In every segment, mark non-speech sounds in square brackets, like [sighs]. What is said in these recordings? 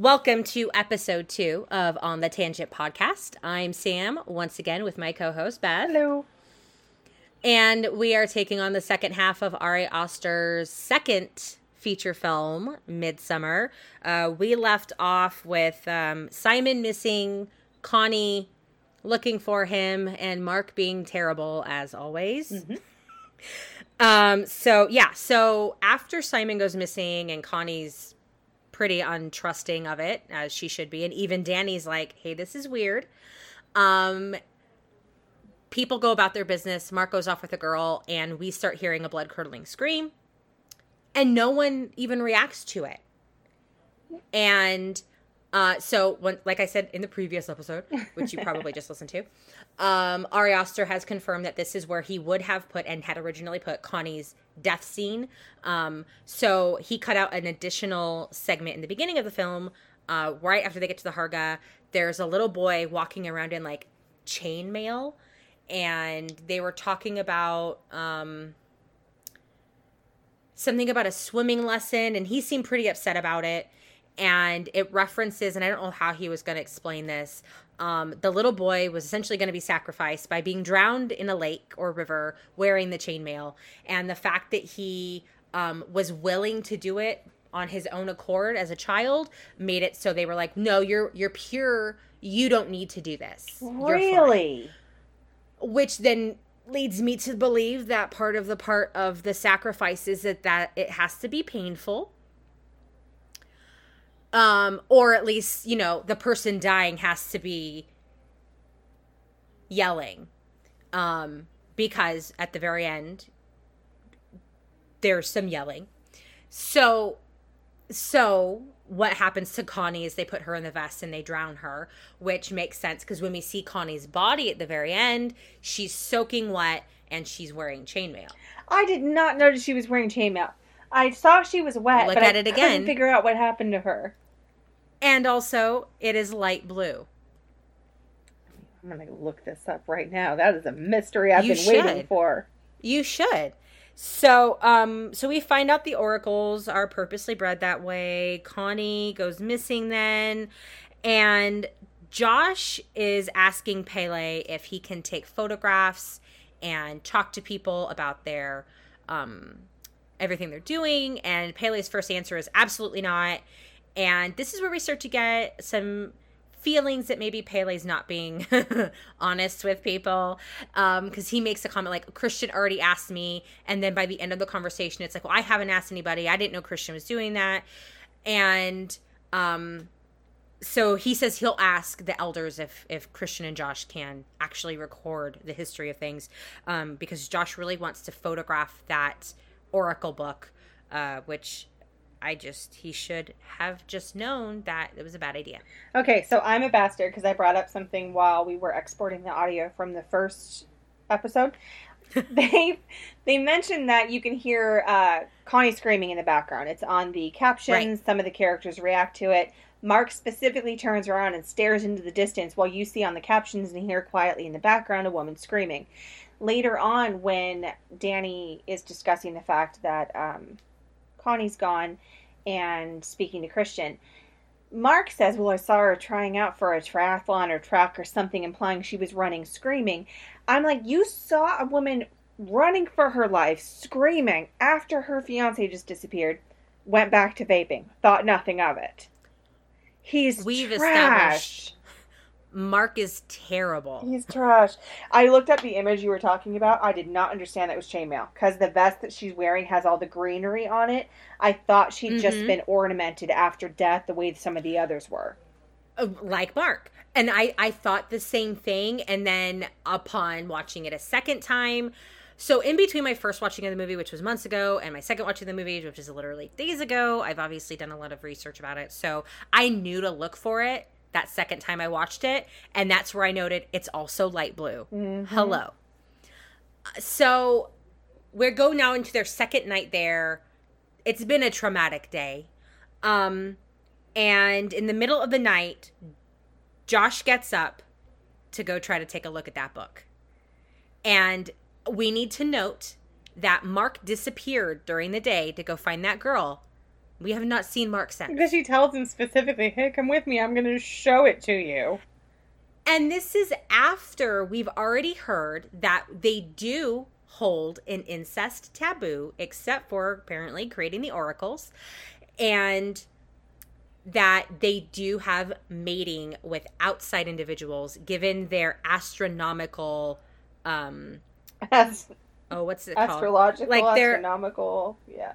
Welcome to episode two of On the Tangent podcast. I'm Sam, once again with my co host, Beth. Hello. And we are taking on the second half of Ari Aster's second feature film, Midsommar. Uh, we left off with um, Simon missing, Connie looking for him, and Mark being terrible as always. Mm-hmm. Um, so yeah, so after Simon goes missing and Connie's pretty untrusting of it, as she should be, and even Danny's like, "Hey, this is weird." Um, people go about their business. Mark goes off with a girl, and we start hearing a blood curdling scream, and no one even reacts to it. And uh, so, when, like I said in the previous episode, which you probably just listened to, um, Ari Aster has confirmed that this is where he would have put and had originally put Connie's death scene. Um, so he cut out an additional segment in the beginning of the film, uh, right after they get to the Harga. There's a little boy walking around in like chainmail, and they were talking about um, something about a swimming lesson, and he seemed pretty upset about it. And it references, and I don't know how he was going to explain this. Um, the little boy was essentially going to be sacrificed by being drowned in a lake or river wearing the chainmail. And the fact that he um, was willing to do it on his own accord as a child made it so they were like, "No, you're you're pure. You don't need to do this." You're fine." Really? which then leads me to believe that part of the part of the sacrifice is that that it has to be painful um or at least you know the person dying has to be yelling um because at the very end there's some yelling so so what happens to Connie is they put her in the vest and they drown her, which makes sense because when we see Connie's body at the very end, she's soaking wet and she's wearing chainmail. I did not notice she was wearing chainmail. I saw she was wet, Look but at I it couldn't again. figure out what happened to her. And also, it is light blue. I'm gonna look this up right now. That is a mystery I've You been waiting for. You should. So, um, so we find out the oracles are purposely bred that way. Connie goes missing then, and Josh is asking Pele if he can take photographs and talk to people about their um, everything they're doing. And Pele's first answer is absolutely not. And this is where we start to get some feelings that maybe Pele's not being [laughs] honest with people. Um, because he makes a comment like Christian already asked me, and then by the end of the conversation, it's like, Well, I haven't asked anybody. I didn't know Christian was doing that. And um so he says he'll ask the elders if if Christian and Josh can actually record the history of things, um, because Josh really wants to photograph that oracle book, uh, which I just he should have just known that it was a bad idea. Okay, so I'm a bastard because I brought up something while we were exporting the audio from the first episode. [laughs] they they mentioned that you can hear uh, Connie screaming in the background. It's on the captions. Some of the characters react to it. Mark specifically turns around and stares into the distance while you see on the captions and hear quietly in the background a woman screaming. Later on, when Danny is discussing the fact that um, Connie's gone and speaking to Christian, Mark says, Well, I saw her trying out for a triathlon or track or something, implying she was running screaming. I'm like, You saw a woman running for her life, screaming after her fiance just disappeared, went back to vaping, thought nothing of it. He's We've trash. established- Mark is terrible. He's trash. I looked up the image you were talking about. I did not understand that was chainmail because the vest that she's wearing has all the greenery on it. I thought she would just Mhm. been ornamented after death the way some of the others were. Uh, like Mark. And I, I thought the same thing. And then upon watching it a second time, so in between my first watching of the movie, which was months ago, and my second watching of the movie, which is literally days ago, I've obviously done a lot of research about it. So I knew to look for it that second time I watched it. And that's where I noted it's also light blue. Hello. So we go now into their second night there. It's been a traumatic day. Um, and in the middle of the night, Josh gets up to go try to take a look at that book. And we need to note that Mark disappeared during the day to go find that girl We have not seen Mark sex. Because she tells him specifically, "Hey, come with me. I'm going to show it to you." And this is after we've already heard that they do hold an incest taboo, except for apparently creating the oracles, and that they do have mating with outside individuals given their astronomical um As oh what's it called astrological, Like astronomical, yeah.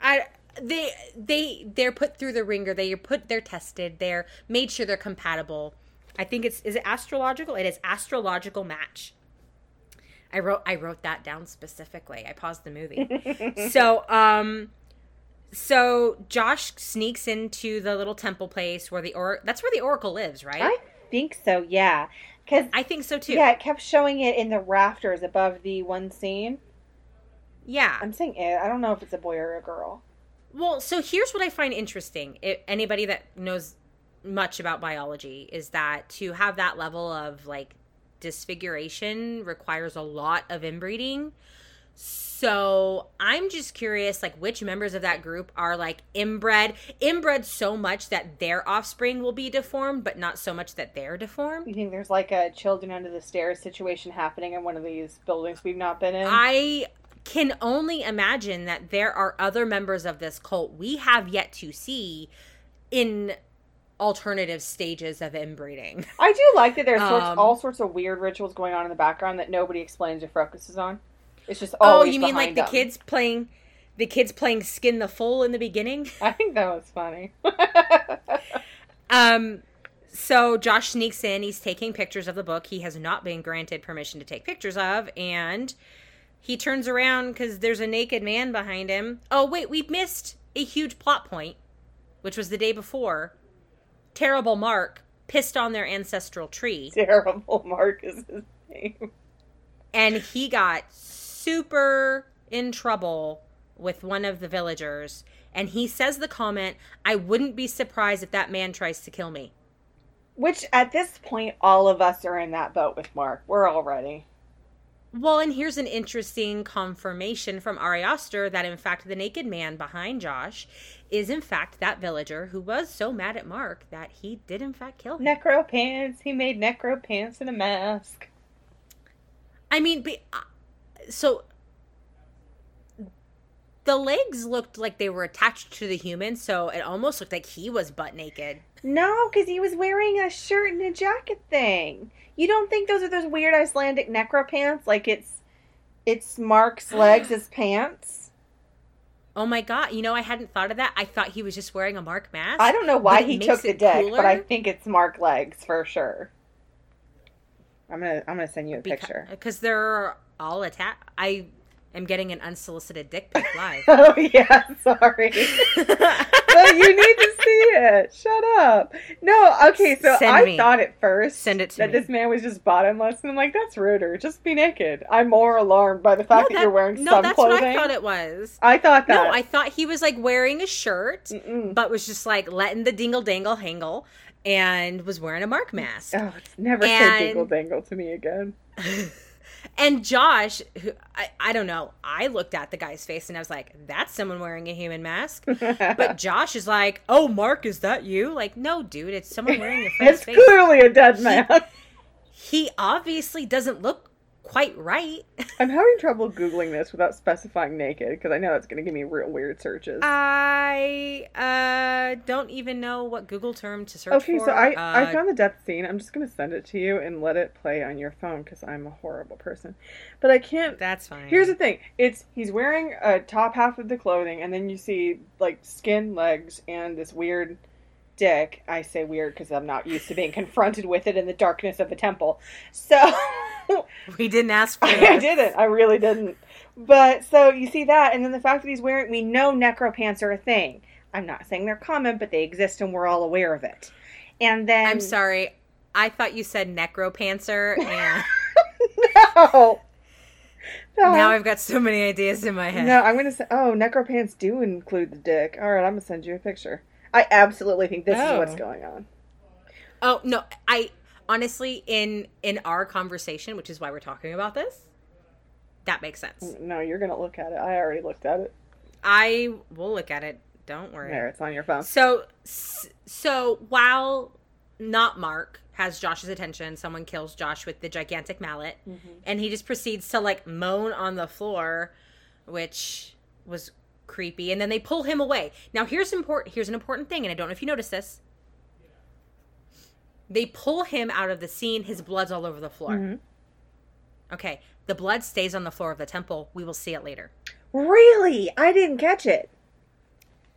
I they they they're put through the ringer. They are put they're tested. They're made sure they're compatible. I think it's is it astrological? It is astrological match. I wrote I wrote that down specifically. I paused the movie. [laughs] so um so Josh sneaks into the little temple place where the or that's where the oracle lives, right? I think so, yeah. Because I think so too. yeah, it kept showing it in the rafters above the one scene. Yeah. I'm saying it. I don't know if it's a boy or a girl. Well, so here's what I find interesting. If anybody that knows much about biology is that to have that level of like disfiguration requires a lot of inbreeding. So I'm just curious, like which members of that group are like inbred, inbred so much that their offspring will be deformed, but not so much that they're deformed. You think there's like a children under the stairs situation happening in one of these buildings we've not been in? I can only imagine that there are other members of this cult we have yet to see in alternative stages of inbreeding. [laughs] I do like that there's sorts, Um, all sorts of weird rituals going on in the background that nobody explains or focuses on. It's just Oh, you mean like behind the kids playing the kids playing skin the foal in the beginning? [laughs] I think that was funny. [laughs] Um so Josh sneaks in, he's taking pictures of the book he has not been granted permission to take pictures of and he turns around cuz there's a naked man behind him. Oh, wait, we missed a huge plot point, which was the day before. Terrible Mark pissed on their ancestral tree [laughs] Terrible Mark is his name. and he got super in trouble with one of the villagers and he says the comment, "I wouldn't be surprised if that man tries to kill me." Which at this point, all of us are in that boat with Mark. We're all ready. Well, and here's an interesting confirmation from Ari Aster that in fact the naked man behind Josh is in fact that villager who was so mad at Mark that he did in fact kill him. Necro pants. He made necro pants and a mask. I mean, be, uh, so the legs looked like they were attached to the human, so it almost looked like he was butt naked. No, because he was wearing a shirt and a jacket thing. You don't think those are those weird Icelandic necro pants? Like it's it's Mark's [gasps] legs as pants. Oh my god! You know, I hadn't thought of that. I thought he was just wearing a Mark mask. I don't know why he took the it dick, cooler. but I think it's Mark legs for sure. I'm gonna I'm gonna send you a picture. because they're all attached. I am getting an unsolicited dick pic live. [laughs] Oh yeah, sorry. [laughs] but you need to see it. Shut up. No, okay, so Send I me. thought at first Send it to that me. this man was just bottomless, and I'm like, that's ruder. Just be naked. I'm more alarmed by the fact that, you're wearing no, some that's clothing. what I thought it was. I thought that. No, I thought he was like wearing a shirt, Mm-mm. but was just like letting the dingle dangle hangle, and was wearing a Mark mask. Oh, it's never And- said dingle dangle to me again. [laughs] and Josh, who I, I don't know, I looked at the guy's face and I was like, that's someone wearing a human mask. [laughs] But Josh is like, oh, Mark, is that you? Like, no, dude, it's someone wearing a friend's it's face. clearly a dead man. He obviously doesn't look quite right. [laughs] I'm having trouble googling this without specifying naked because I know that's going to give me real weird searches. I uh, don't even know what Google term to search Okay, for. so I Uh, I found the death scene. I'm just gonna send it to you and let it play on your phone because I'm a horrible person. But I can't. That's fine. Here's the thing: it's he's wearing a top half of the clothing, and then you see like skin legs and this weird dick. I say weird because I'm not used to being [laughs] confronted with it in the darkness of a temple. So [laughs] [laughs] we didn't ask for it. [laughs] I didn't. I really didn't. But so you see that, and then the fact that he's wearing, we know necro pants are a thing. I'm not saying they're common, but they exist, and we're all aware of it. And then I'm sorry. I thought you said necropantser, and [laughs] no. No. now I've got so many ideas in my head. no, I'm gonna say. Oh, necro pants do include the dick. All right, I'm gonna send you a picture. I absolutely think this is Oh. what's going on. Oh no, I honestly in in our conversation, which is why we're talking about this, that makes sense. No, you're gonna look at it. I already looked at it. I will look at it Don't worry. There, it's on your phone. So, so while not Mark has Josh's attention, someone kills Josh with the gigantic mallet, Mm-hmm. and he just proceeds to like moan on the floor, which was creepy. And then they pull him away. Now, here's important. Here's an important thing, and I don't know if you noticed this. They pull him out of the scene. His blood's all over the floor. Mhm. Okay, the blood stays on the floor of the temple. We will see it later. Really? I didn't catch it.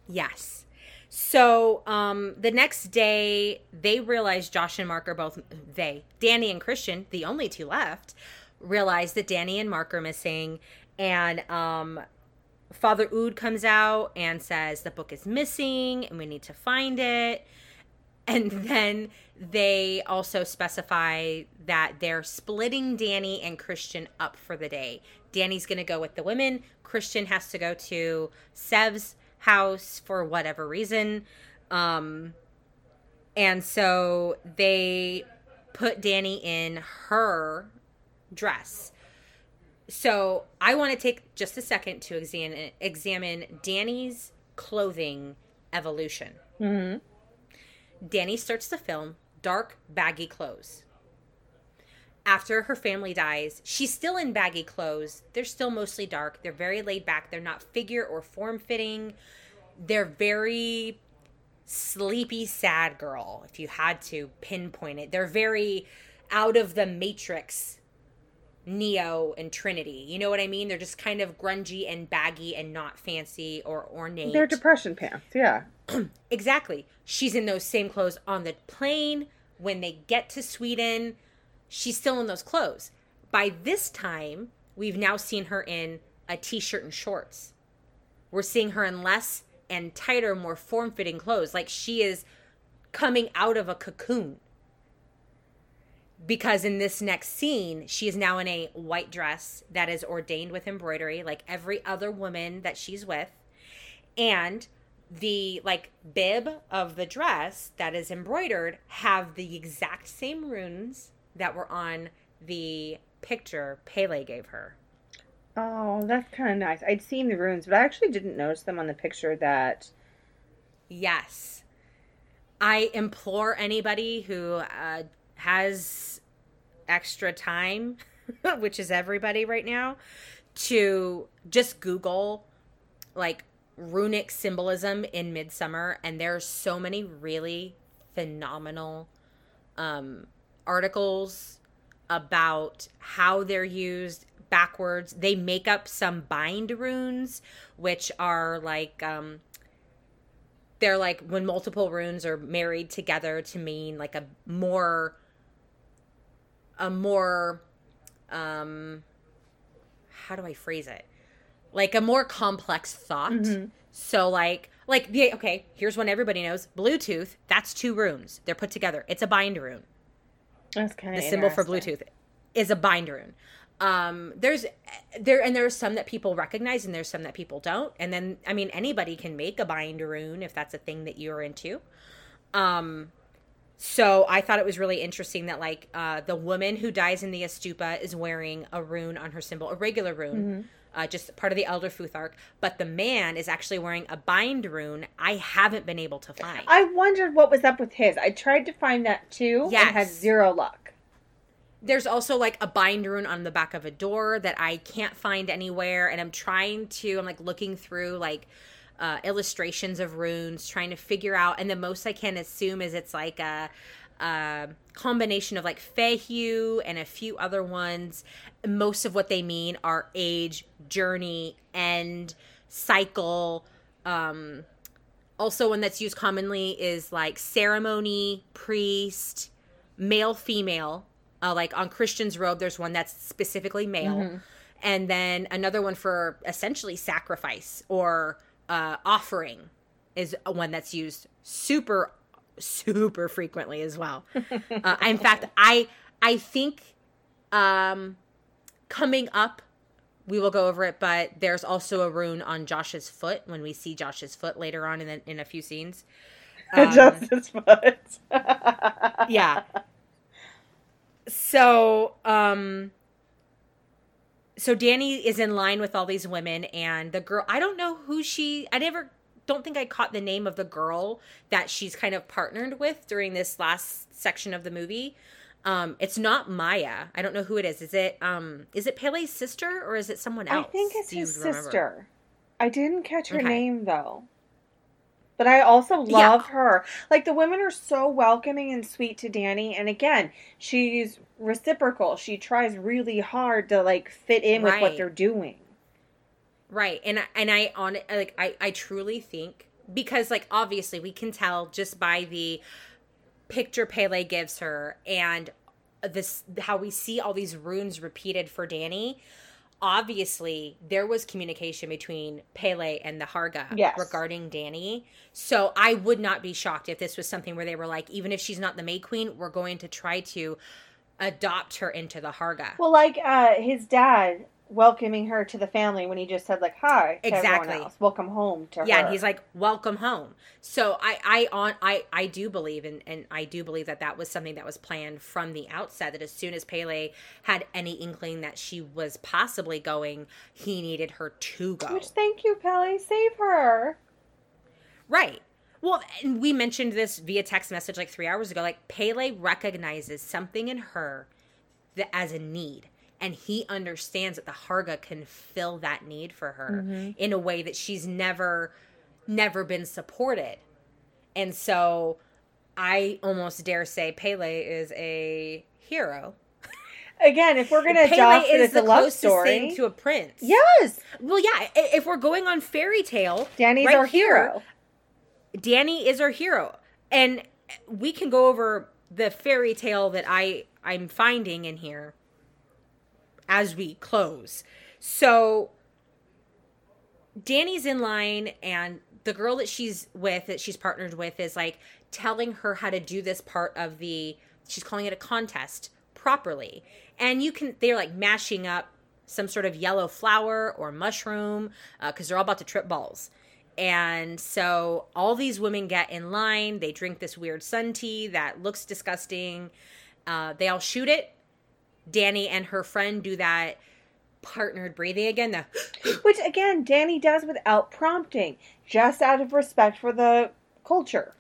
Yes. So um, the next day, they realize Josh and Mark are both they, Danny and Christian, the only two left, realize that Danny and Mark are missing, and um, Father Ood comes out and says the book is missing and we need to find it. And then they also specify that they're splitting Danny and Christian up for the day. Danny's going to go with the women. Christian has to go to Siv's house for whatever reason. Um, and so they put Danny in her dress. So I want to take just a second to examine examine Danny's clothing evolution. Mm-hmm. Danny starts the film dark, baggy clothes. After her family dies, she's still in baggy clothes. They're still mostly dark. They're very laid back. They're not figure or form fitting. They're very sleepy, sad girl, if you had to pinpoint it. They're very out of the matrix Neo and Trinity. You know what I mean? They're just kind of grungy and baggy and not fancy or ornate. They're depression pants. Yeah. [clears throat] Exactly. She's in those same clothes on the plane. When they get to Sweden, she's still in those clothes. By this time, we've now seen her in a t shirt and shorts. We're seeing her in less and tighter, more form fitting clothes. Like she is coming out of a cocoon. Because in this next scene, she is now in a white dress that is ordained with embroidery, like every other woman that she's with. And the like bib of the dress that is embroidered have the exact same runes that were on the picture Pele gave her. Oh, that's kind of nice. I'd seen the runes, but I actually didn't notice them on the picture that. Yes. I implore anybody who uh, has extra time, [laughs] which is everybody right now, to just Google like runic symbolism in Midsommar and there's so many really phenomenal um articles about how they're used backwards. They make up some bind runes which are like um they're like when multiple runes are married together to mean like a more a more um how do i phrase it like a more complex thought. Mhm. so like like the okay here's one everybody knows bluetooth that's two runes they're put together. It's a bind rune That's kind of the symbol for bluetooth is a bind rune um there's there and there's some that people recognize and there's some that people don't. And then i mean anybody can make a bind rune if that's a thing that you're into. Um so i thought it was really interesting that like uh the woman who dies in the ättestupa is wearing a rune on her symbol a regular rune uh, just part of the elder futhark but the man is actually wearing a bind rune i haven't been able to find I wondered what was up with his. I tried to find that too and had zero luck. there's also like a bind rune on the back of a door that I can't find anywhere, and I'm trying to. I'm like looking through like uh, illustrations of runes, trying to figure out. And the most I can assume is it's like a, a combination of like Fehu and a few other ones. Most of what they mean are age, journey, end, cycle. Um, also, one that's used commonly is like ceremony, priest, male, female. Uh, like on Christian's robe, there's one that's specifically male, and then another one for essentially sacrifice or uh, offering is one that's used super, super frequently as well. uh, in fact, I I think um, coming up we will go over it, but there's also a rune on Josh's foot when we see Josh's foot later on in the, in a few scenes. [laughs] Um, Just his foot. [laughs] yeah. So, um so Danny is in line with all these women and the girl I don't know who she I never don't think I caught the name of the girl that she's kind of partnered with during this last section of the movie. Um, it's not Maja. I don't know who it is. Is it um is it Pele's sister or is it someone else? I think it's his remember? sister. I didn't catch her Okay. name though. But I also Yeah. love her. Like the women are so welcoming and sweet to Danny and again, she's reciprocal. She tries really hard to like fit in with what they're doing. Right. And I- and I on like I I truly think because like obviously we can tell just by the picture Pele gives her and this how we see all these runes repeated for Danny. Obviously, there was communication between Pele and the Harga Yes. regarding Danny. So I would not be shocked if this was something where they were like, even if she's not the May Queen, we're going to try to adopt her into the Harga. Well, like uh his dad welcoming her to the family when he just said like hi Exactly. Welcome home to yeah her. and he's like welcome home so i i on i i do believe and and i do believe that that was something that was planned from the outset that as soon as pele had any inkling that she was possibly going he needed her to go Which thank you, Pele. Save her. right well and we mentioned this via text message like three hours ago like pele recognizes something in her that as a need and he understands that the harga can fill that need for her mm-hmm. in a way that she's never never been supported and so i almost dare say pele is a hero Again, if we're gonna pele is as the a love story. thing to a prince yes. well yeah if we're going on fairy tale Danny's right our here, hero. Danny is our hero. And we can go over the fairy tale that I I'm finding in here as we close. So Danny's in line and the girl that she's with that she's partnered with is like telling her how to do this part of the she's calling it a contest properly. And you can they're like mashing up some sort of yellow flower or mushroom because they're all about to trip balls. And so all these women get in line. They drink this weird sun tea that looks disgusting. Uh, they all shoot it. Danny and her friend do that partnered breathing again. The [gasps] Which again, Danny does without prompting, just out of respect for the culture.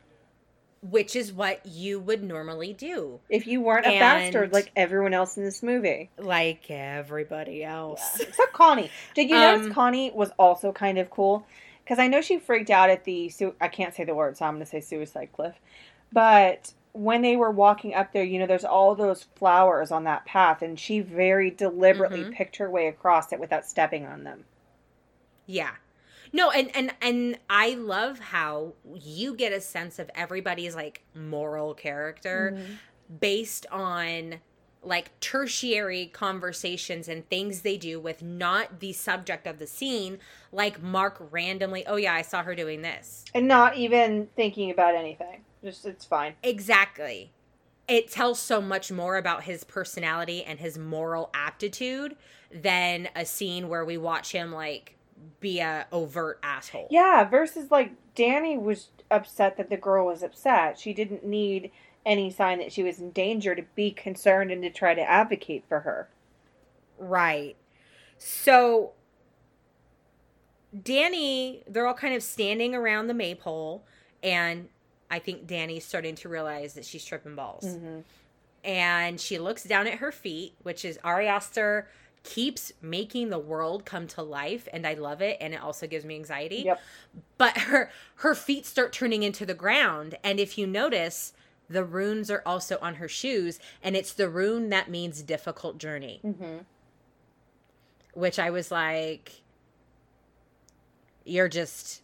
which is what you would normally do, If you weren't a And- bastard like everyone else in this movie. like everybody else. Except Connie. Did you Um, notice Connie was also kind of cool? Because I know she freaked out at the, su- I can't say the word, so I'm going to say suicide cliff. But when they were walking up there, you know, there's all those flowers on that path, and she very deliberately Mhm. picked her way across it without stepping on them. Yeah. No, and and and I love how you get a sense of everybody's like moral character based on like tertiary conversations and things they do with not the subject of the scene like Mark randomly, "Oh yeah, I saw her doing this." And not even thinking about anything. Just, it's fine. Exactly. It tells so much more about his personality and his moral aptitude than a scene where we watch him like be a overt asshole. Yeah, versus like Danny was upset that the girl was upset. She didn't need any sign that she was in danger to be concerned and to try to advocate for her. Right. So Danny, they're all kind of standing around the maypole, and I think Danny's starting to realize that she's tripping balls. Mm-hmm. And she looks down at her feet, which is Ari Aster keeps making the world come to life, and I love it, and it also gives me anxiety. Yep. But her her feet start turning into the ground, and if you notice, the runes are also on her shoes, and it's the rune that means difficult journey Mm-hmm. which I was like, you're just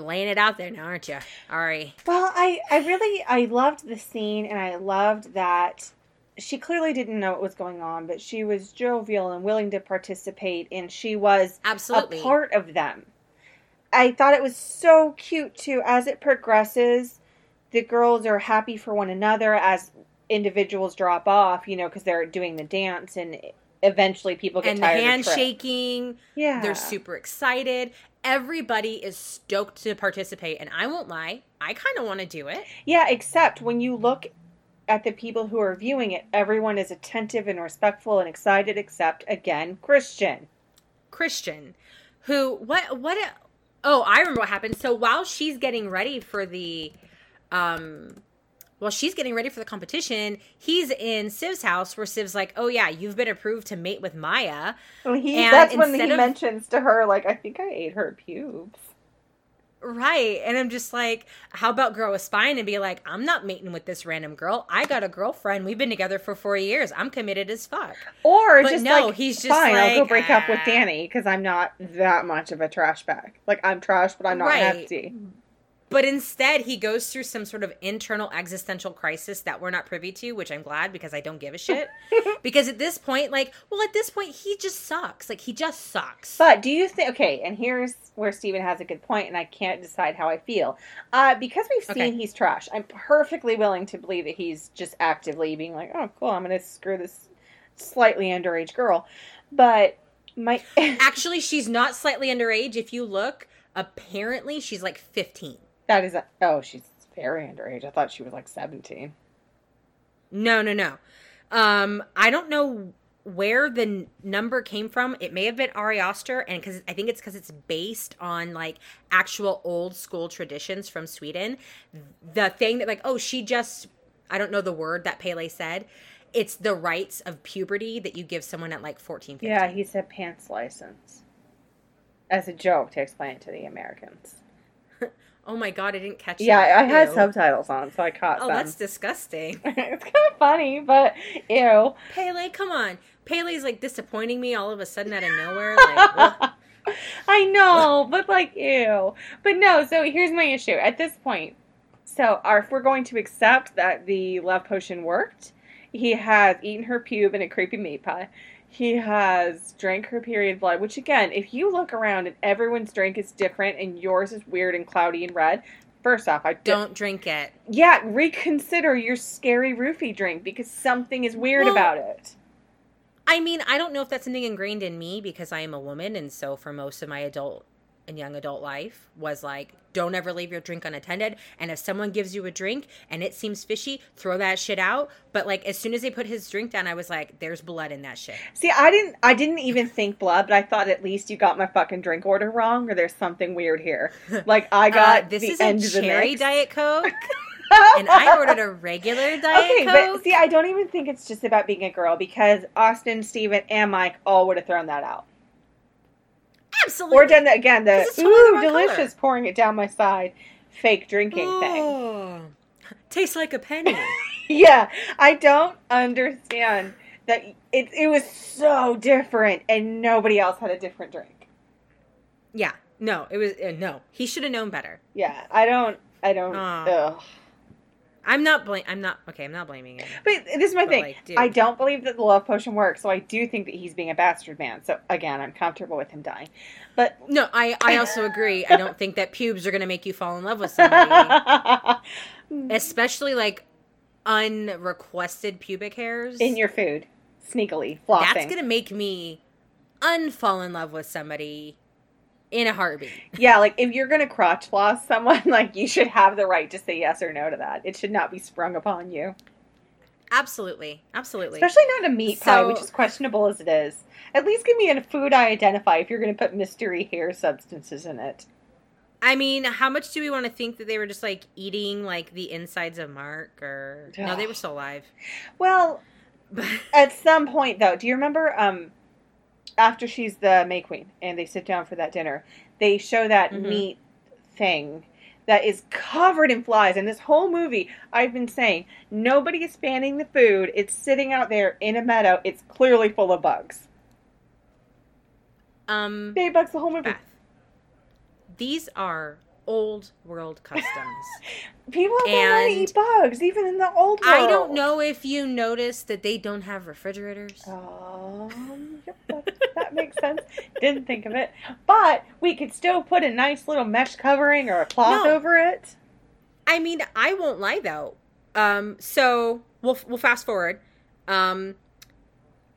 laying it out there now, aren't you? Ari. Well, I I really I loved the scene and I loved that she clearly didn't know what was going on, but she was jovial and willing to participate and she was Absolutely. a part of them. I thought it was so cute too as it progresses. The girls are happy for one another as individuals drop off, you know, because they're doing the dance and eventually people get and the tired of the trip. handshaking, Yeah. they're super excited. Everybody is stoked to participate, and I won't lie, I kind of want to do it. Yeah, except when you look at the people who are viewing it, everyone is attentive and respectful and excited, except again, Christian. Christian, who what what? Oh, I remember what happened. So while she's getting ready for the, um, while she's getting ready for the competition, he's in Siv's house where Siv's like, "Oh yeah, you've been approved to mate with Maja." Well, he, And that's when he of- mentions to her, like, I think I ate her pubes. Right. And I'm just like, how about grow a spine and be like, I'm not mating with this random girl. I got a girlfriend. We've been together for four years. I'm committed as fuck. Or But just no, like, he's just fine, I'll go like, break up with ah. Danny because I'm not that much of a trash bag. Like, I'm trash, but I'm not Right. hefty. But instead, he goes through some sort of internal existential crisis that we're not privy to, which I'm glad because I don't give a shit. [laughs] because at this point, like, well, at this point, he just sucks. Like, he just sucks. But do you think, okay, and here's where Steven has a good point, and I can't decide how I feel. Uh, because we've seen Okay. he's trash, I'm perfectly willing to believe that he's just actively being like, oh, cool, I'm going to screw this slightly underage girl. But my. [laughs] Actually, she's not slightly underage. If you look, apparently, she's like 15. That is a. Oh, she's very underage. I thought she was like 17. No, no, no. Um, I don't know where the n- number came from. It may have been Ari Aster, and because I think it's because it's based on like actual old school traditions from Sweden. The thing that like, oh, she just I don't know the word that Pele said. It's the rights of puberty that you give someone at like 14, 15. Yeah, he said pants license. As a joke to explain it to the Americans. Oh my god, I didn't catch Yeah, that. I had Ew. subtitles on, so I caught Oh, them. that's disgusting. [laughs] it's kind of funny, but ew. Pele, come on. Pele's like disappointing me all of a sudden out of nowhere. Like. [laughs] I know, but like ew. But no, so here's my issue. At this point, so our, if we're going to accept that the love potion worked, he has eaten her pube in a creepy meat pie. He has drank her period blood, which again, if you look around and everyone's drink is different and yours is weird and cloudy and red, first off, I don't drink it. yeah, reconsider your scary roofie drink because something is weird Well, about it. I mean, I don't know if that's something ingrained in me because I am a woman, and so for most of my adult and young adult life was like, don't ever leave your drink unattended. And if someone gives you a drink and it seems fishy, throw that shit out. But like as soon as they put his drink down, I was like, there's blood in that shit. See, I didn't I didn't even think blood, but I thought at least you got my fucking drink order wrong or there's something weird here. [laughs] Like I got Uh, this the is end a cherry mix. diet coke, [laughs] and I ordered a regular diet Okay, coke. but see, I don't even think it's just about being a girl because Austin, Steven, and Mike all would have thrown that out. Absolutely. Or done that again, the 'Cause it's totally the ooh, delicious pouring it down my side fake drinking thing. Oh, tastes like a penny. [laughs] Yeah, I don't understand that it it was so different and nobody else had a different drink. yeah, no, it was uh, no. He should have known better. Yeah, I don't I don't. I'm not blame. I'm not okay. I'm not blaming him. But this is my But, thing. like. I don't believe that the love potion works, so I do think that he's being a bastard man. So again, I'm comfortable with him dying. But No, I I also agree. I don't think that pubes are gonna make you fall in love with somebody, [laughs] especially like unrequested pubic hairs. in your food, sneakily flossing. That's gonna make me unfall in love with somebody in a heartbeat. Yeah, like if you're gonna crotch floss someone, [laughs] like you should have the right to say yes or no to that. It should not be sprung upon you, Absolutely, absolutely. especially not a meat pie, which is questionable as it is. At least give me a food I identify if you're gonna put mystery hair substances in it. I mean, how much do we want to think that they were just like eating like the insides of Mark or no? They were still alive. Well, [laughs] at some point though, do you remember um after she's the May Queen and they sit down for that dinner, they show that Mhm. meat thing that is covered in flies. And this whole movie, I've been saying, nobody is fanning the food. It's sitting out there in a meadow. It's clearly full of bugs. um, bugs the whole movie. Beth, these are old world customs. [laughs] People don't want to eat bugs, even in the old world. I don't know if you noticed that they don't have refrigerators. Um, yep, that, that makes sense. Didn't think of it. But we could still put a nice little mesh covering or a cloth No. over it. I mean, I won't lie though. Um, so we'll we'll fast forward. Um,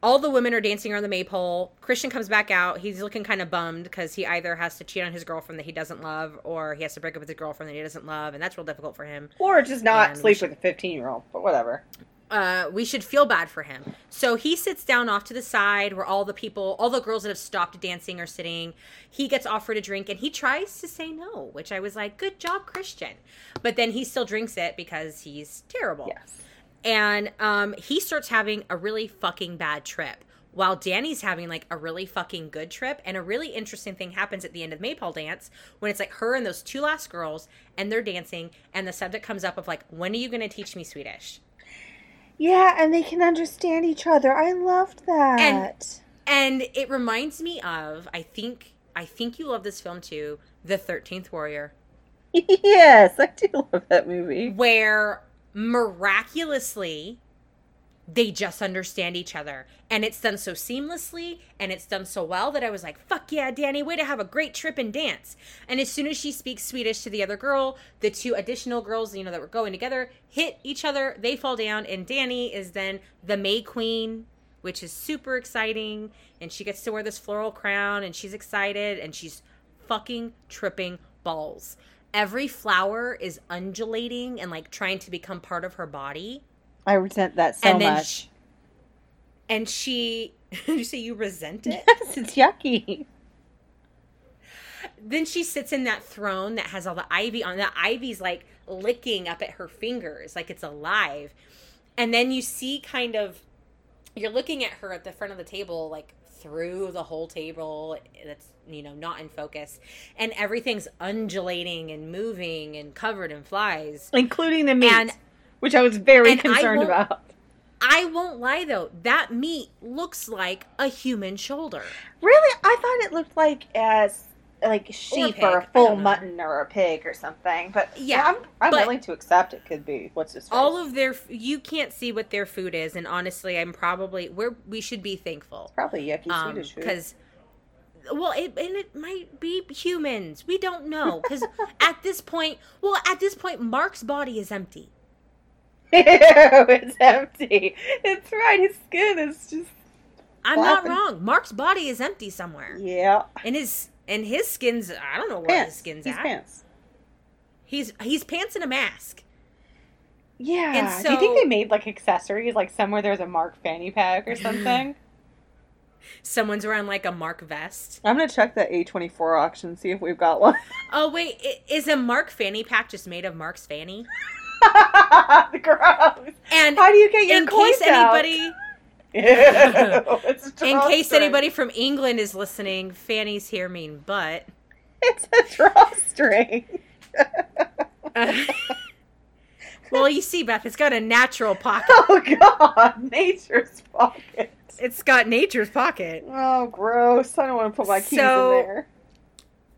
all the women are dancing around the maypole. Christian comes back out. He's looking kind of bummed because he either has to cheat on his girlfriend that he doesn't love, or he has to break up with his girlfriend that he doesn't love, and that's real difficult for him. Or just not And sleep should- with a 15 year old, but whatever. uh, we should feel bad for him. So he sits down off to the side where all the people, all the girls that have stopped dancing are sitting. He gets offered a drink and he tries to say no, which I was like, good job, Christian. But then he still drinks it because he's terrible. Yes. And um, he starts having a really fucking bad trip while Danny's having like a really fucking good trip. And a really interesting thing happens at the end of the Maypole dance when it's like her and those two last girls and they're dancing. And the subject comes up of like, when are you going to teach me Swedish? Yeah, and they can understand each other. I loved that. And- And it reminds me of, I think, I think you love this film too, The 13th Warrior, [laughs] yes, I do love that movie. where miraculously they just understand each other. And it's done so seamlessly and it's done so well that I was like, fuck yeah, Danny, way to have a great trip and dance. And as soon as she speaks Swedish to the other girl, the two additional girls, you know, that were going together hit each other, they fall down, and Danny is then the May Queen, which is super exciting. And she gets to wear this floral crown and she's excited and she's fucking tripping balls. Every flower is undulating and like trying to become part of her body. I resent that so and much. sh- and she [laughs] you say you resent it yes, it's yucky. then she sits in that throne that has all the ivy on the ivy's like licking up at her fingers like it's alive and then you see kind of you're looking at her at the front of the table like through the whole table that's you know not in focus and everything's undulating and moving and covered in flies Including the meat, And- which I was very concerned about. i won't lie though that meat looks like a human shoulder Really? I thought it looked like as like sheep pig. or a full mutton or a pig or something. But Yeah, I'm, I'm but- willing to accept it could be what's this? all of their you can't see what their food is and honestly i'm probably where we should be thankful probably yucky um Swedish food. because well it, and it might be humans we don't know because [laughs] at this point well at this point mark's body is empty Ew, [laughs] it's empty. It's right. His skin is just i'm not wrong mark's body is empty somewhere yeah. and his and his skin's i don't know where Pants. his skin's He's at pants. he's he's pants in a mask Yeah. And so, Do you think they made like accessories, like somewhere there's a Mark fanny pack or something? [laughs] someone's wearing like a mark vest I'm gonna check the A24 auction, see if we've got one. [laughs] oh wait is a mark fanny pack just made of mark's fanny [laughs] Gross. and How do you get your in coins case out? anybody Ew, it's a [laughs] in case anybody from England is listening, fannies here mean butt. It's a drawstring. [laughs] Uh, well, you see, Beth, it's got a natural pocket. oh God, nature's pocket. It's got nature's pocket. Oh, gross! I don't want to put my keys So- in there.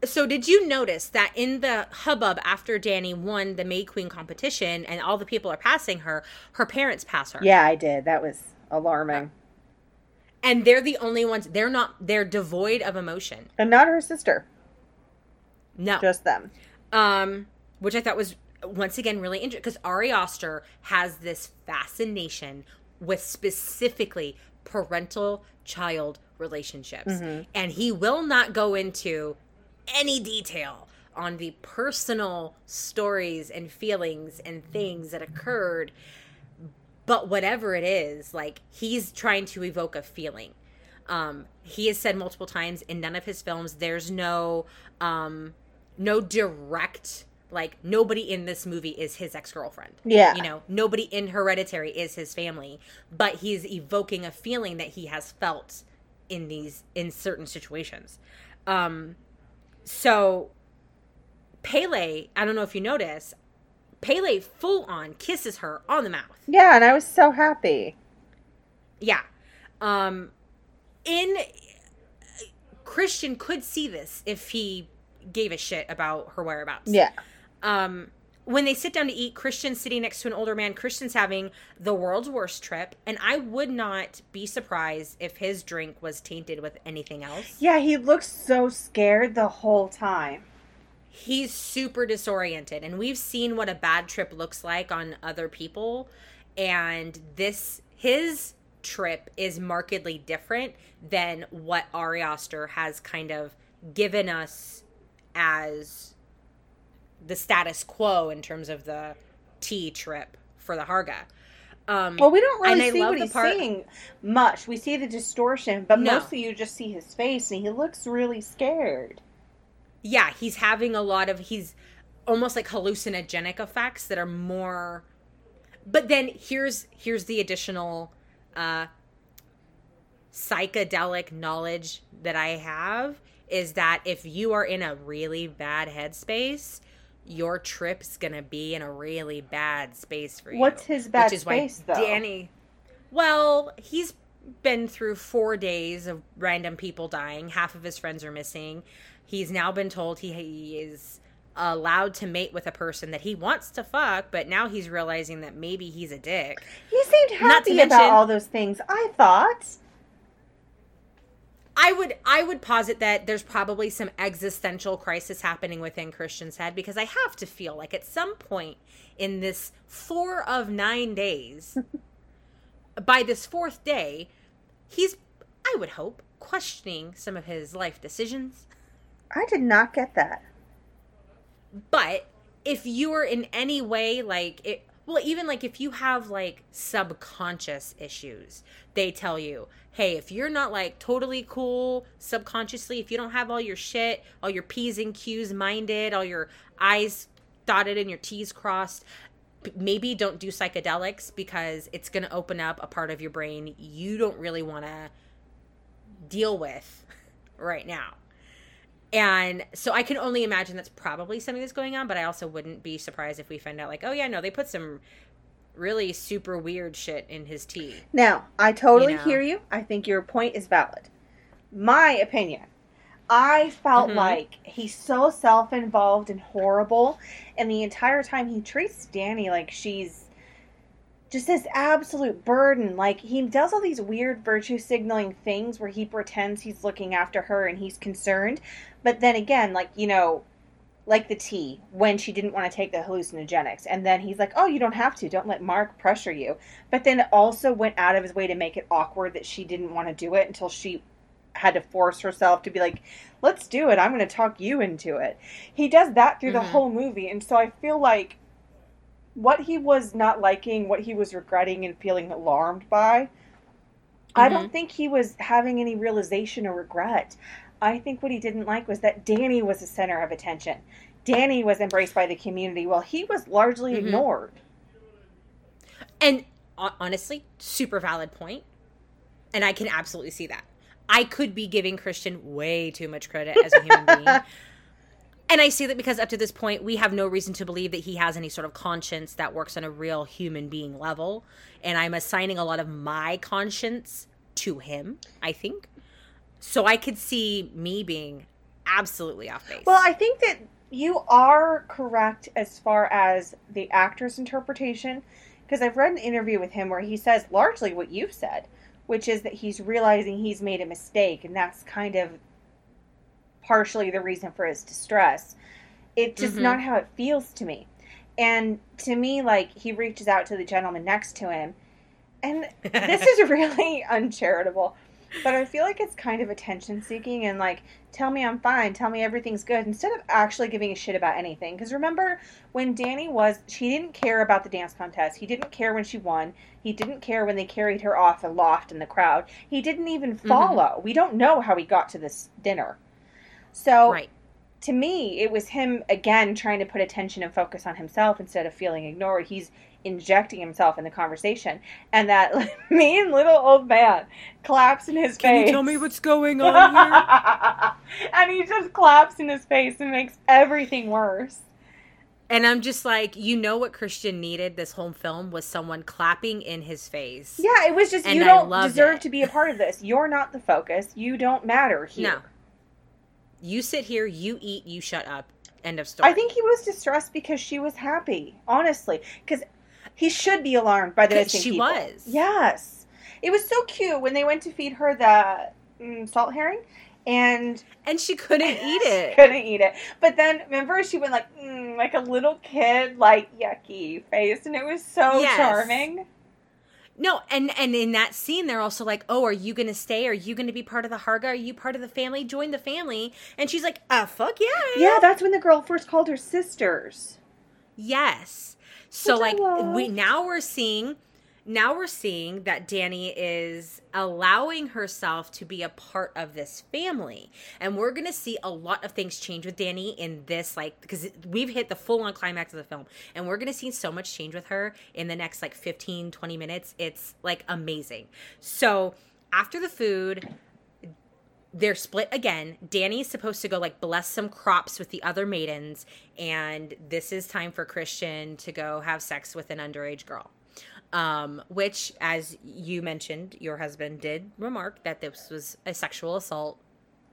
So, did you notice that in the hubbub after Danny won the May Queen competition and all the people are passing her, her parents pass her? Yeah, I did. That was alarming. And they're the only ones, they're not, they're devoid of emotion. And not her sister, No. just them. um, which I thought was once again really interesting because Ari Aster has this fascination with specifically parental child relationships, and he will not go into any detail on the personal stories and feelings and things that occurred. But whatever it is, like he's trying to evoke a feeling. Um, he has said multiple times in none of his films there's no um, no direct like nobody in this movie is his ex-girlfriend Yeah. you know nobody in hereditary is his family but he's evoking a feeling that he has felt in these in certain situations um so pele i don't know if you notice pele full on kisses her on the mouth Yeah, and I was so happy. yeah. Um in Christian could see this if he gave a shit about her whereabouts. Yeah. Um when they sit down to eat, Christian's sitting next to an older man. Christian's having the world's worst trip, and I would not be surprised if his drink was tainted with anything else. Yeah, he looks so scared the whole time. He's super disoriented, and we've seen what a bad trip looks like on other people, and this his trip is markedly different than what Ari has kind of given us as the status quo in terms of the tea trip for the Harga. Um, Well, we don't really see what he's part- seeing much. We see the distortion, but No. mostly you just see his face, and he looks really scared. Yeah, he's having a lot of he's almost like hallucinogenic effects that are more. But then here's here's the additional uh, psychedelic knowledge that I have is that if you are in a really bad headspace, your trip's gonna be in a really bad space for you. What's his bad space, though? Danny. Well, he's been through four days of random people dying. Half of his friends are missing. He's now been told he, he is allowed to mate with a person that he wants to fuck, but now he's realizing that maybe he's a dick. He seemed happy about all those things. I thought. I would I would posit that there's probably some existential crisis happening within Christian's head because I have to feel like at some point in this four of nine days, [laughs] by this fourth day, he's I would hope questioning some of his life decisions. I did not get that. But if you are in any way like it well even like if you have like subconscious issues, they tell you, "Hey, if you're not like totally cool subconsciously, if you don't have all your shit, all your P's and Q's minded, all your I's dotted and your T's crossed, maybe don't do psychedelics because it's going to open up a part of your brain you don't really want to deal with right now." And so I can only imagine that's probably something that's going on, but I also wouldn't be surprised if we find out, like, oh, yeah, no, they put some really super weird shit in his tea. Now, I totally You know. hear you. I think your point is valid. My opinion. I felt Mhm. like he's so self involved and horrible, and the entire time he treats Danny like she's just this absolute burden. Like, he does all these weird virtue signaling things where he pretends he's looking after her and he's concerned. But then again, like, you know, like the tea when she didn't want to take the hallucinogenics. And then he's like, oh, you don't have to. Don't let Mark pressure you. But then also went out of his way to make it awkward that she didn't want to do it until she had to force herself to be like, let's do it. I'm going to talk you into it. He does that through the Mhm. whole movie. And so I feel like what he was not liking, what he was regretting and feeling alarmed by, I Mhm. don't think he was having any realization or regret. I think what he didn't like was that Danny was the center of attention. Danny was embraced by the community while he was largely Mhm. ignored. And honestly, super valid point. And I can absolutely see that. I could be giving Christian way too much credit as a human being. [laughs] And I say that because up to this point, we have no reason to believe that he has any sort of conscience that works on a real human being level. And I'm assigning a lot of my conscience to him, I think. So I could see me being absolutely off base. Well, I think that you are correct as far as the actor's interpretation, because I've read an interview with him where he says largely what you've said, which is that he's realizing he's made a mistake, and that's kind of partially the reason for his distress. It's just Mhm. not how it feels to me. And to me, like, he reaches out to the gentleman next to him, and this is [laughs] really uncharitable. But I feel like it's kind of attention seeking and like, tell me I'm fine, tell me everything's good, instead of actually giving a shit about anything. Because remember when Danny was, she didn't care about the dance contest. He didn't care when she won. He didn't care when they carried her off aloft in the crowd. He didn't even follow. We don't know how he got to this dinner. So right. to me, it was him again trying to put attention and focus on himself instead of feeling ignored. He's injecting himself in the conversation, and that [laughs] mean little old man claps in his Can face. Can you tell me what's going on here? [laughs] and he just claps in his face and makes everything worse. And I'm just like, you know what Christian needed this whole film was someone clapping in his face. Yeah, it was just And you I don't deserve it. to be a part of this. You're not the focus. You don't matter here. No. You sit here, you eat, you shut up. End of story. I think he was distressed because she was happy, honestly. Because he should be alarmed by the missing she people. was. Yes, it was so cute when they went to feed her the mm, salt herring, and and she couldn't [laughs] eat it. couldn't eat it. But then remember, she went like mm, like a little kid, like yucky face, and it was so Yes. charming. No, and and in that scene, they're also like, "Oh, are you gonna stay? Are you gonna be part of the Harga? Are you part of the family? Join the family." And she's like, "Ah, fuck yeah, Yeah, that's when the girl first called her sisters. yes." So Which like we now we're seeing now we're seeing that Danny is allowing herself to be a part of this family. And we're going to see a lot of things change with Danny in this, like, because we've hit the full on climax of the film. And we're going to see so much change with her in the next, like, 15, 20 minutes. It's, like, amazing. So after the food, they're split again. Danny's supposed to go like bless some crops with the other maidens, and this is time for Christian to go have sex with an underage girl um, which, as you mentioned, your husband did remark that this was a sexual assault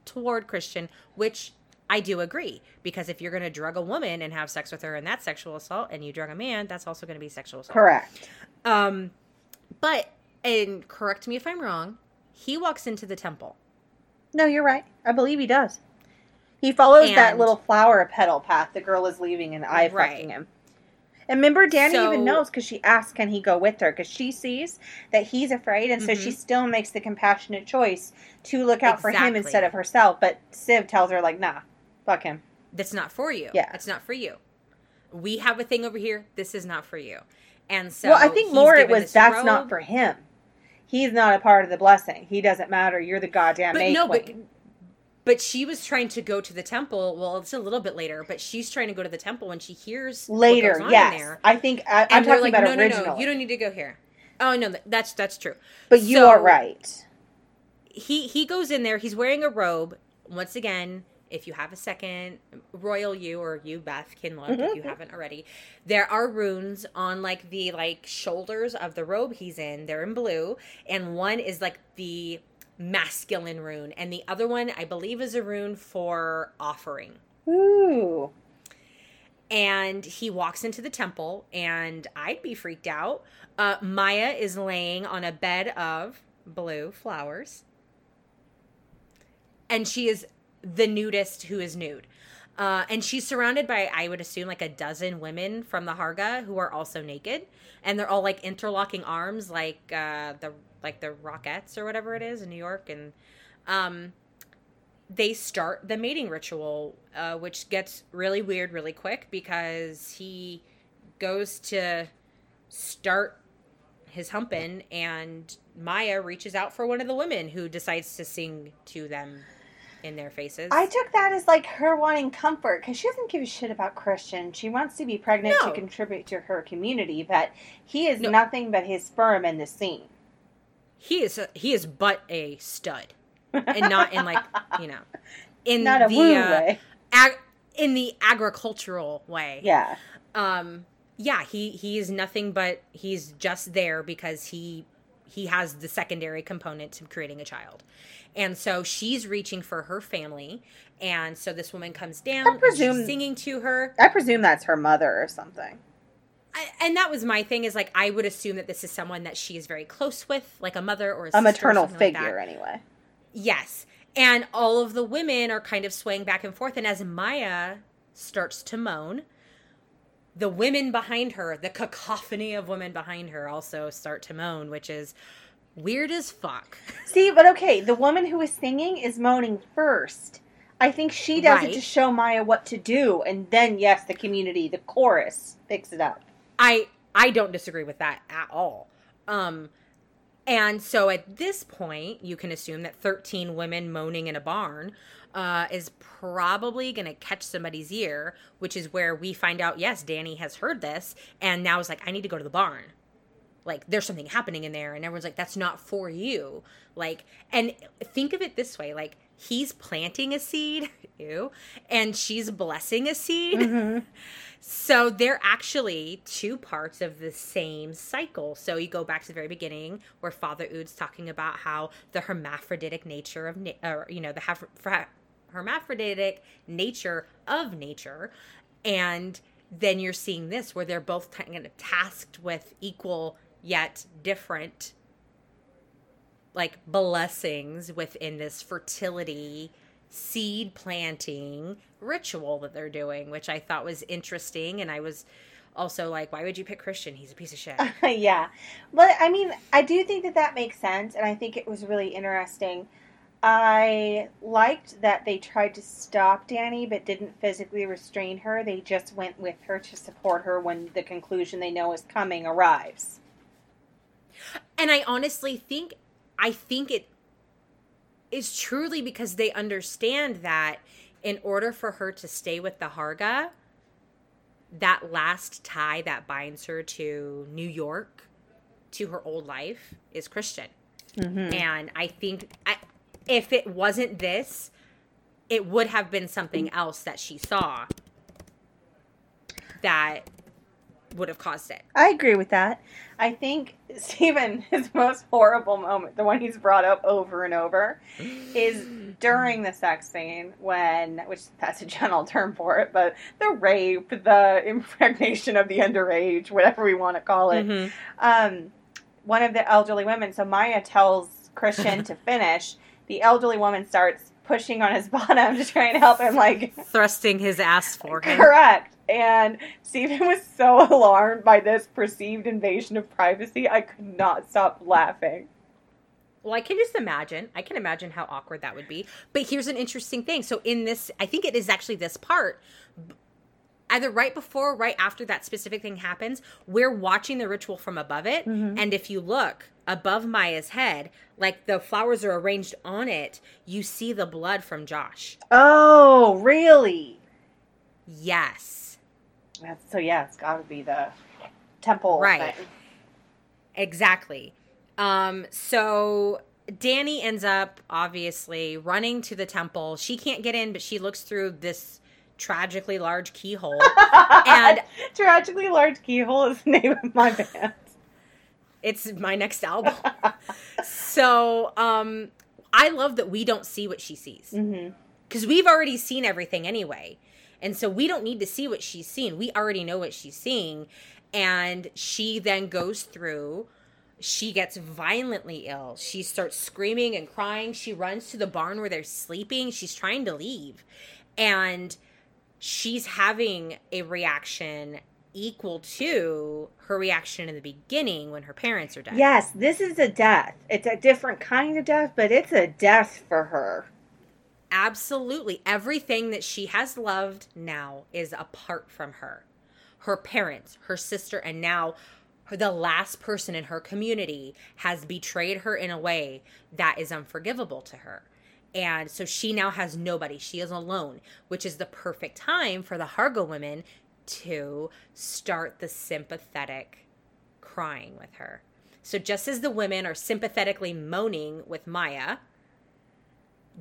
toward Christian, which I do agree because if you're going to drug a woman and have sex with her and that's sexual assault, and you drug a man, that's also going to be sexual assault. Correct. Um, but and correct me if I'm wrong. He walks into the temple. No, you're right. I believe he does. He follows And- that little flower petal path the girl is leaving and I Right. fucking him. And remember, Danny So- even knows because she asks, "Can he go with her?" Because she sees that he's afraid, and so she Mhm. still makes the compassionate choice to look out for him instead of herself. But Siv tells her, like, "Nah, fuck him." That's not for you. Yeah. It's not for you. We have a thing over here. This is not for you. And so well, I think more it was that's not for him. He's not a part of the blessing. He doesn't matter. You're the goddamn but no, Queen. but she was trying to go to the temple. Well, it's a little bit later, but she's trying to go to the temple when she hears Later, goes on in yes. there. I think I, I'm And talking like, about no, original. no, no, you don't need to go here. Oh no, th- that's that's true. but you So- are right. He he goes in there. He's wearing a robe. Once again, if you have a second, Royal you or you Beth can look if mm-hmm. you haven't already. There are runes on like the like shoulders of the robe he's in. They're in blue, and one is like the masculine rune, and the other one I believe is a rune for offering. Ooh. and he walks into the temple and i'd be freaked out uh, Maja is laying on a bed of blue flowers and she is the nudist who is nude uh, and she's surrounded by i would assume like a dozen women from the harga who are also naked and they're all like interlocking arms like uh, the like the rockettes or whatever it is in new york and um, they start the mating ritual, uh, which gets really weird really quick because he goes to start his humping, and Maja reaches out for one of the women who decides to sing to them in their faces. I took that as like her wanting comfort because she doesn't give a shit about Christian. She wants to be pregnant No. to contribute to her community, but he is No. nothing but his sperm in the scene. He is he is but a stud, and not in like you know [laughs] in Not a the uh, ag- in the agricultural way. Yeah. um yeah he he is nothing but he's just there because he he has the secondary component to creating a child and so she's reaching for her family and so this woman comes down and presume- she's singing to her I presume that's her mother or something. I, and that was my thing is like i would assume that this is someone that she is very close with like a mother or a, A sister or maternal like figure, anyway. Yes. And all of the women are kind of swaying back and forth. And as Maja starts to moan, the women behind her, the cacophony of women behind her, also start to moan, which is weird as fuck. [laughs] See, but okay, the woman who is singing is moaning first. I think she does it to show Maja what to do, and then yes, the community, the chorus, picks it up. I I don't disagree with that at all. Um and so at this point, you can assume that 13 women moaning in a barn uh, is probably going to catch somebody's ear, which is where we find out, yes, Danny has heard this and now is like, I need to go to the barn. Like, there's something happening in there. And everyone's like, that's not for you. Like, and think of it this way like, he's planting a seed, [laughs] ew, and she's blessing a seed. [laughs] So they're actually two parts of the same cycle. So you go back to the very beginning where Father Oud's talking about how the hermaphroditic nature of, or, you know, the hermaphroditic nature of nature. And then you're seeing this where they're both kind of tasked with equal yet different like blessings within this fertility seed planting ritual that they're doing, which I thought was interesting. And I was also like, why would you pick Christian? He's a piece of shit. [laughs] yeah. But I mean, I do think that that makes sense, and I think it was really interesting. I liked that they tried to stop Danny but didn't physically restrain her. They just went with her to support her when the conclusion they know is coming arrives. And I honestly think I think it is truly because they understand that in order for her to stay with the Harga, that last tie that binds her to New York, to her old life, is Christian. Mm-hmm. And I think I, if it wasn't this, it would have been something else that she saw that would have caused it. I agree with that. I think Stephen, [laughs] his most horrible moment, the one he's brought up over and over, is [gasps] during the sex scene when, which that's a general term for it, but the rape, the impregnation of the underage, whatever we want to call it. Mhm. Um, one of the elderly women, so Maja tells Christian [laughs] to finish. The elderly woman starts pushing on his [laughs] bottom to try and help him, like, Thrusting his ass for him. Correct. And Stephen was so [laughs] alarmed by this perceived invasion of privacy, I could not stop laughing. Well, I can just imagine. I can imagine how awkward that would be. But here's an interesting thing. So in this, I think it is actually this part. Either right before or right after that specific thing happens, we're watching the ritual from above it. Mm-hmm. And if you look above Maja's head, like the flowers are arranged on it, you see the blood from Josh. Oh, really? Yes. So, yeah, it's got to be the temple Right. thing. Exactly. Um, so Danny ends up obviously running to the temple. She can't get in, but she looks through this tragically large keyhole. [laughs] And- Tragically Large Keyhole is the name of my band. it's my next album. [laughs] so um, I love that we don't see what she sees hmm because we've already seen everything anyway. And so we don't need to see what she's seen. We already know what she's seeing. And she then goes through, she gets violently ill. She starts screaming and crying. She runs to the barn where they're sleeping. She's trying to leave. And she's having a reaction equal to her reaction in the beginning when her parents are dead. Yes, this is a death. It's a different kind of death, but it's a death for her. Absolutely. Everything that she has loved now is apart from her. Her parents, her sister, and now the last person in her community has betrayed her in a way that is unforgivable to her. And so she now has nobody. She is alone, which is the perfect time for the Harga women to start the sympathetic crying with her. So just as the women are sympathetically moaning with Maja,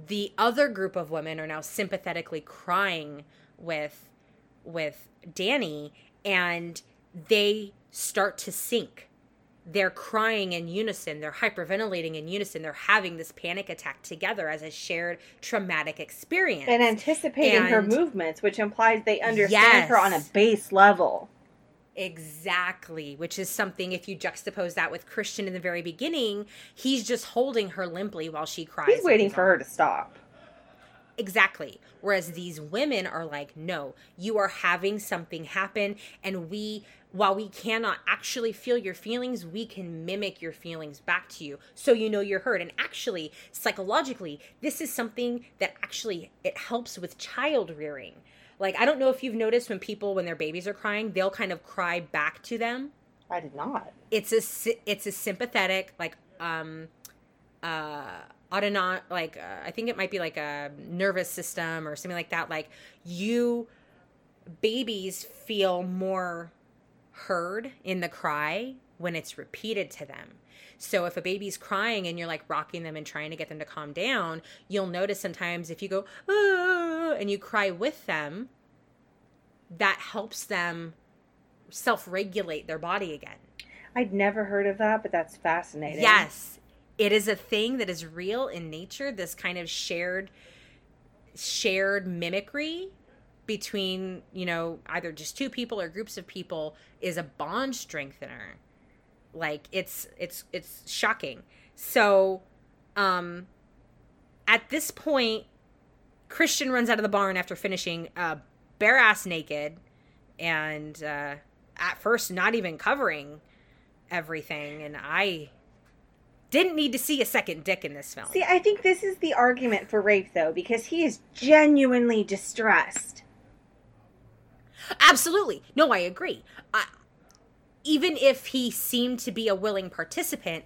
the other group of women are now sympathetically crying with with Danny and they start to sink. They're crying in unison, they're hyperventilating in unison, they're having this panic attack together as a shared traumatic experience. And anticipating her movements, which implies they understand her on a base level. Exactly, which is something if you juxtapose that with Christian in the very beginning, he's just holding her limply while she cries. He's waiting for her to stop. Exactly. Whereas these women are like, no, you are having something happen. And we, while we cannot actually feel your feelings, we can mimic your feelings back to you. So you know you're hurt. And actually, psychologically, this is something that actually, it helps with child rearing. Like, I don't know if you've noticed when people, when their babies are crying, they'll kind of cry back to them. I did not. it's a it's a sympathetic like um uh autonomic like uh, i think it might be like a nervous system or something like that. Like you babies feel more heard in the cry when it's repeated to them. So if a baby's crying and you're like rocking them and trying to get them to calm down you'll notice sometimes if you go And you cry with them that helps them self-regulate their body again I'd never heard of that, but that's fascinating. Yes. It is a thing that is real in nature, this kind of shared shared mimicry between, you know, either just two people or groups of people is a bond strengthener. Like it's it's it's shocking. So um at this point Christian runs out of the barn after finishing uh bare ass naked and uh at first not even covering everything and I didn't need to see a second dick in this film. See, I think this is the argument for rape, though, because he is genuinely distressed. Absolutely. No, I agree. I, even if he seemed to be a willing participant,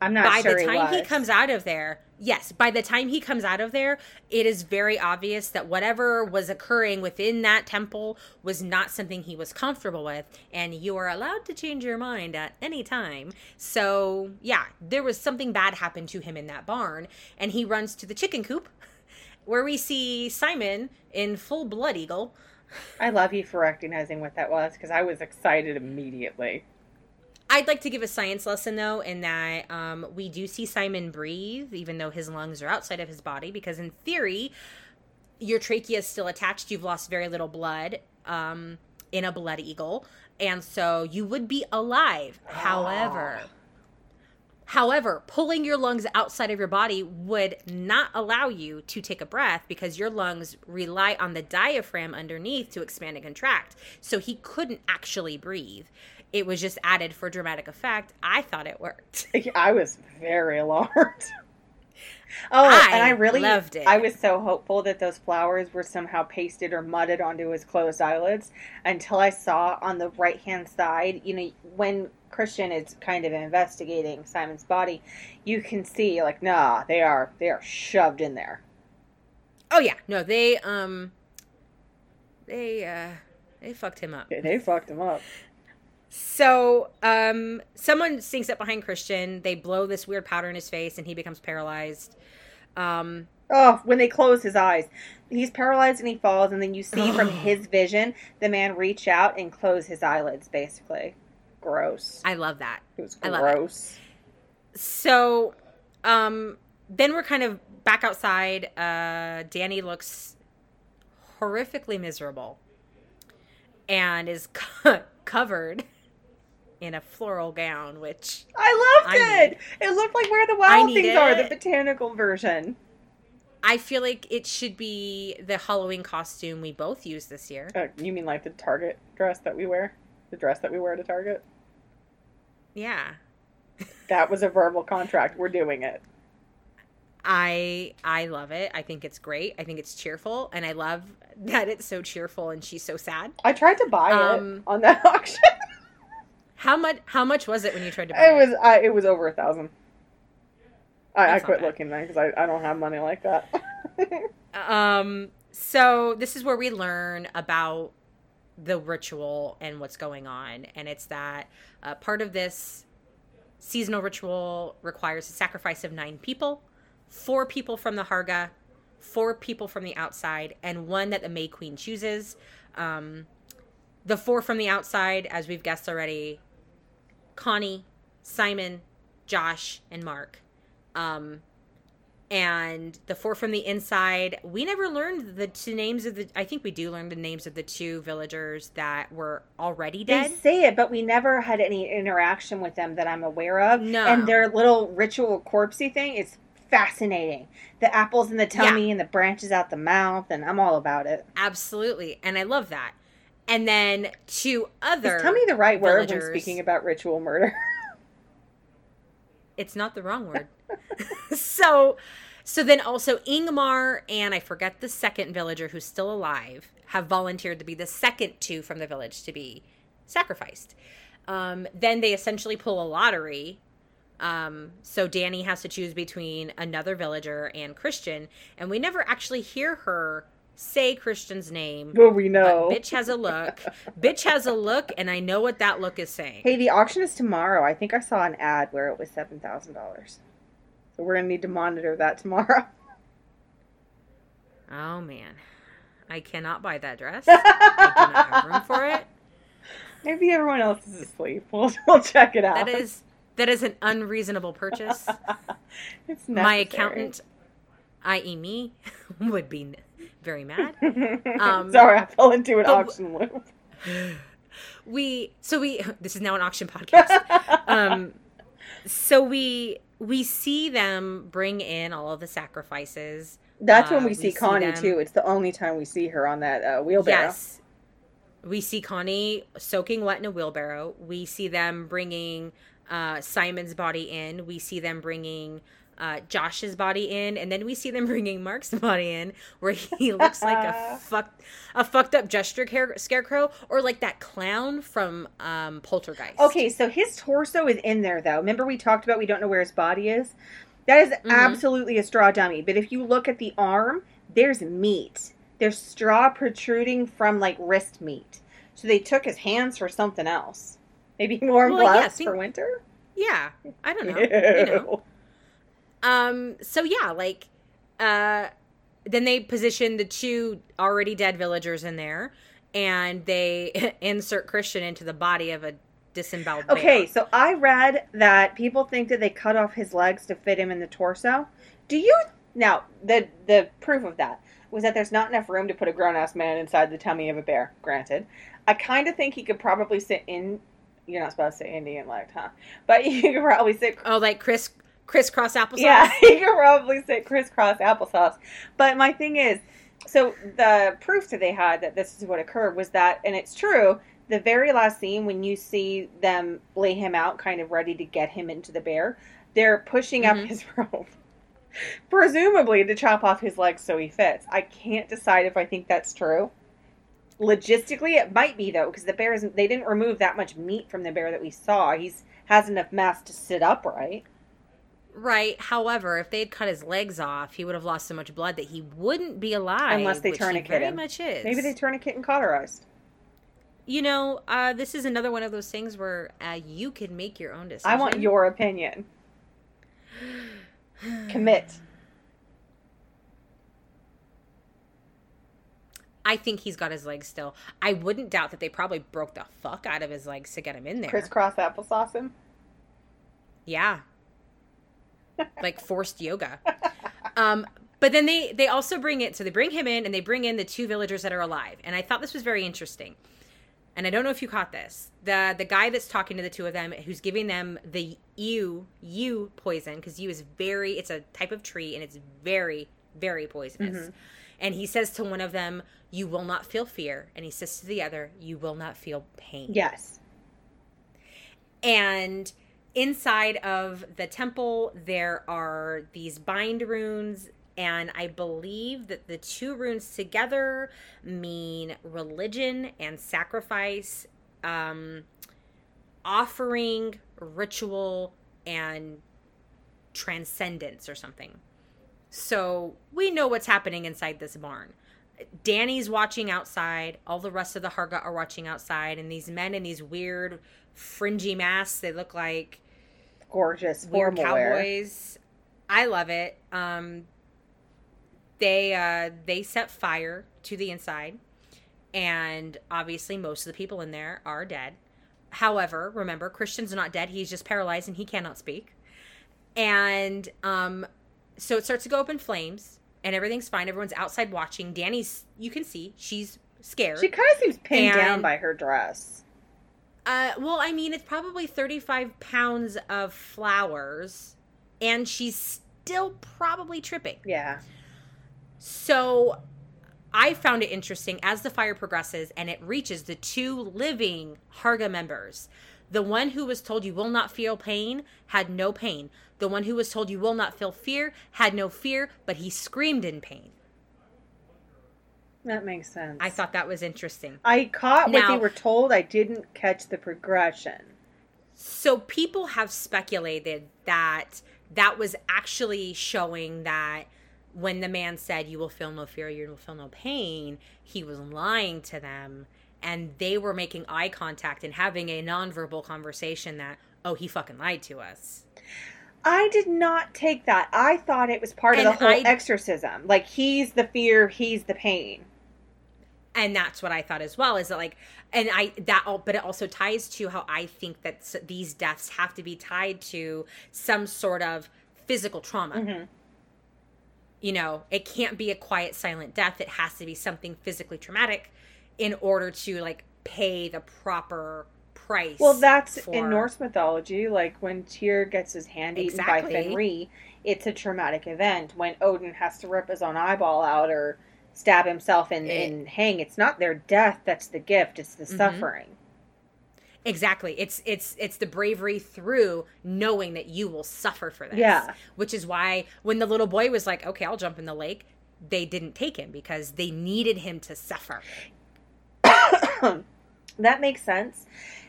I'm not by sure the time he, was. comes out of there, yes, by the time he comes out of there, it is very obvious that whatever was occurring within that temple was not something he was comfortable with, and you are allowed to change your mind at any time. So, yeah, there was something bad happen to him in that barn, and he runs to the chicken coop [laughs] where we see Simon in full blood eagle. I love you for recognizing what that was because I was excited immediately. I'd like to give a science lesson though, in that um, we do see Simon breathe, even though his lungs are outside of his body, because in theory, your trachea is still attached. You've lost very little blood um, in a blood eagle, and so you would be alive. However, however, pulling your lungs outside of your body would not allow you to take a breath because your lungs rely on the diaphragm underneath to expand and contract. So he couldn't actually breathe. It was just added for dramatic effect. I thought it worked. [laughs] I was very alarmed. [laughs] Oh, I and I really loved it. I was so hopeful that those flowers were somehow pasted or mudded onto his closed eyelids until I saw on the right hand side, you know, when Christian is kind of investigating Simon's body, you can see like, nah, they are they are shoved in there. Oh yeah, no, they um, they uh, they fucked him up. They- They fucked him up. So, um, someone sneaks up behind Christian. They blow this weird powder in his face, and he becomes paralyzed. Um, Oh, when they close his eyes. He's paralyzed and he falls, and then you see from [gasps] his vision the man reach out and close his eyelids, basically. Gross. I love that. It was I love it. gross. So, um, then we're kind of back outside. Uh, Danny looks horrifically miserable and is co- [laughs] covered in a floral gown, which I loved I it. It looked like where the wild things are, the botanical version. I feel like it should be the Halloween costume we both use this year. Uh, you mean like the Target dress that we wear? The dress that we wear to Target? Yeah. That was a verbal contract. We're doing it. I I love it. I think it's great. I think it's cheerful, and I love that it's so cheerful and she's so sad. I tried to buy Um, it on that [laughs] auction. How much? How much was it when you tried to buy it was I, it was over a thousand. I, I quit looking then because I, I don't have money like that. [laughs] Um. So this is where we learn about the ritual and what's going on, and it's that uh, part of this seasonal ritual requires a sacrifice of nine people, four people from the Harga, four people from the outside, and one that the May Queen chooses. Um, the four from the outside, as we've guessed already, Connie, Simon, Josh, and Mark. Um, and the four from the inside, we never learned the two names of the. I think we do learn the names of the two villagers that were already dead. they say it, but we never had any interaction with them that I'm aware of. No. And their little ritual corpsey thing is fascinating. The apples in the tummy and the branches out the mouth, and I'm all about it. Absolutely, and I love that. And then two other. Tell me the right word when villagers- speaking about ritual murder? [laughs] It's not the wrong word. [laughs] so, so then also Ingmar and I forget the second villager who's still alive have volunteered to be the second two from the village to be sacrificed. Um, then they essentially pull a lottery. Um, so Danny has to choose between another villager and Christian, and we never actually hear her say Christian's name. well, we know. Bitch has a look. bitch has a look, and I know what that look is saying. Hey, the auction is tomorrow. I think I saw an ad where it was seven thousand dollars. So we're gonna need to monitor that tomorrow. [laughs] Oh man, I cannot buy that dress. I do not have room for it. [laughs] [laughs] Maybe everyone else is asleep. We'll we'll check it out. That is that is an unreasonable purchase. it's necessary. My accountant, i.e., me, would be very mad. [laughs] Um, Sorry, I fell into an auction loop. [laughs] We so we [laughs] this is now an auction podcast. Um, so we we see them bring in all of the sacrifices. That's when uh, we see we Connie too. It's the only time we see her on that uh, wheelbarrow. Yes. We see Connie soaking wet in a wheelbarrow. We see them bringing uh, Simon's body in. We see them bringing uh, Josh's body in, and then we see them [laughs] bringing Mark's body in, where he [laughs] looks like a [laughs] fucked a fucked up gesture care- scarecrow, or like that clown from um, Poltergeist. Okay, so his torso is in there though. Remember we talked about we don't know where his body is. That is Mhm. absolutely a straw dummy. But if you look at the arm, there's meat. There's straw protruding from like wrist meat. So they took his hands for something else. Maybe warm Well, yeah, gloves think- for winter. Yeah, I don't know. You know. Um. So yeah, like, uh, then they position the two already dead villagers in there, and they [laughs] insert Christian into the body of a disemboweled. bear. Okay, so I read that people think that they cut off his legs to fit him in the torso. Do you now the the proof of that was that there's not enough room to put a grown ass man inside the tummy of a bear. Granted, I kind of think he could probably sit in. You're not supposed to say Indian legged, huh? But [laughs] you could probably sit. Oh, like Chris crisscross applesauce. Yeah, [laughs] you could probably say crisscross applesauce. But my thing is, so the proof that they had that this is what occurred was that, and it's true. The very last scene when you see them lay him out, kind of ready to get him into the bear, they're pushing Mhm. up his [laughs] rope, presumably to chop off his legs so he fits. I can't decide if I think that's true. Logistically, it might be though, because the bear isn't. They didn't remove that much meat from the bear that we saw. He's has enough mass to sit upright. Right. However, if they had cut his legs off, he would have lost so much blood that he wouldn't be alive. Unless they which turn a kid very him. much is. Maybe they turn a kitten cauterized. You know, uh, this is another one of those things where uh, you can make your own decision. I want your opinion. [sighs] Commit. I think he's got his legs still. I wouldn't doubt that they probably broke the fuck out of his legs to get him in there. Crisscross applesauce him. Yeah. Like forced yoga. Um, but then they they also bring it so they bring him in and they bring in the two villagers that are alive. And I thought this was very interesting. And I don't know if you caught this. The the guy that's talking to the two of them who's giving them the yew yew poison because yew is very it's a type of tree and it's very very poisonous. And he says to one of them, "You will not feel fear." And he says to the other, "You will not feel pain." Yes. And inside of the temple, there are these bind runes. And I believe that the two runes together mean religion and sacrifice, um, offering, ritual, and transcendence or something. So we know what's happening inside this barn. Danny's watching outside. All the rest of the Harga are watching outside. And these men in these weird fringy masks, they look like Gorgeous. weird Formal wear. cowboys. I love it. Um, they uh, they set fire to the inside, and obviously most of the people in there are dead. However, remember Christian's not dead; he's just paralyzed and he cannot speak. And um, so it starts to go up in flames, and everything's fine. Everyone's outside watching. Danny's, you can see, she's scared. She kind of seems pinned down by her dress. Uh, well, I mean, it's probably 35 pounds of flowers, and she's still probably tripping. Yeah. So I found it interesting as the fire progresses and it reaches the two living Harga members. The one who was told you will not feel pain had no pain. The one who was told you will not feel fear had no fear, but he screamed in pain. That makes sense. I thought that was interesting. I caught what they were told. I didn't catch the progression. So people have speculated that that was actually showing that when the man said you will feel no fear, you will feel no pain, he was lying to them and they were making eye contact and having a nonverbal conversation that oh he fucking lied to us. I did not take that. I thought it was part of the whole I- exorcism. Like he's the fear, he's the pain. And that's what I thought as well. Is that like, and I that, all, but it also ties to how I think that these deaths have to be tied to some sort of physical trauma. Mm-hmm. You know, it can't be a quiet, silent death. It has to be something physically traumatic in order to like pay the proper price. Well, that's for- in Norse mythology. Like when Tyr gets his hand eaten by Fenrir, it's a traumatic event. When Odin has to rip his own eyeball out or stab himself and, It- and hang, it's not their death that's the gift; it's the Mhm. suffering. Exactly. It's it's it's the bravery through knowing that you will suffer for this. Yeah. Which is why when the little boy was like, "Okay, I'll jump in the lake," they didn't take him because they needed him to suffer. [coughs] that makes sense.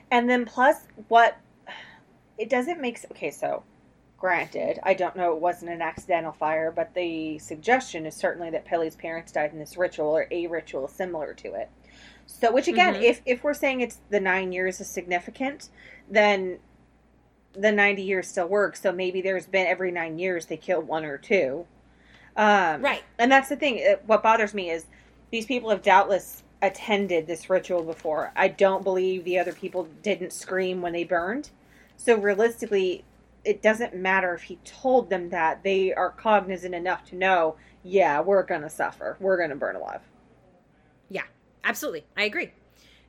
And then plus what it doesn't make okay, so granted, I don't know it wasn't an accidental fire, but the suggestion is certainly that Pelle's parents died in this ritual or a ritual similar to it. So which again, Mhm. if if we're saying it's the 9 years is significant, then the 90 years still works. So maybe there's been every 9 years they kill one or two. Um, Right. and that's the thing. uh, What bothers me is these people have doubtless attended this ritual before. I don't believe the other people didn't scream when they burned. So realistically, it doesn't matter if he told them that. They are cognizant enough to know, yeah, we're to suffer. We're to burn alive. Yeah, absolutely. I agree.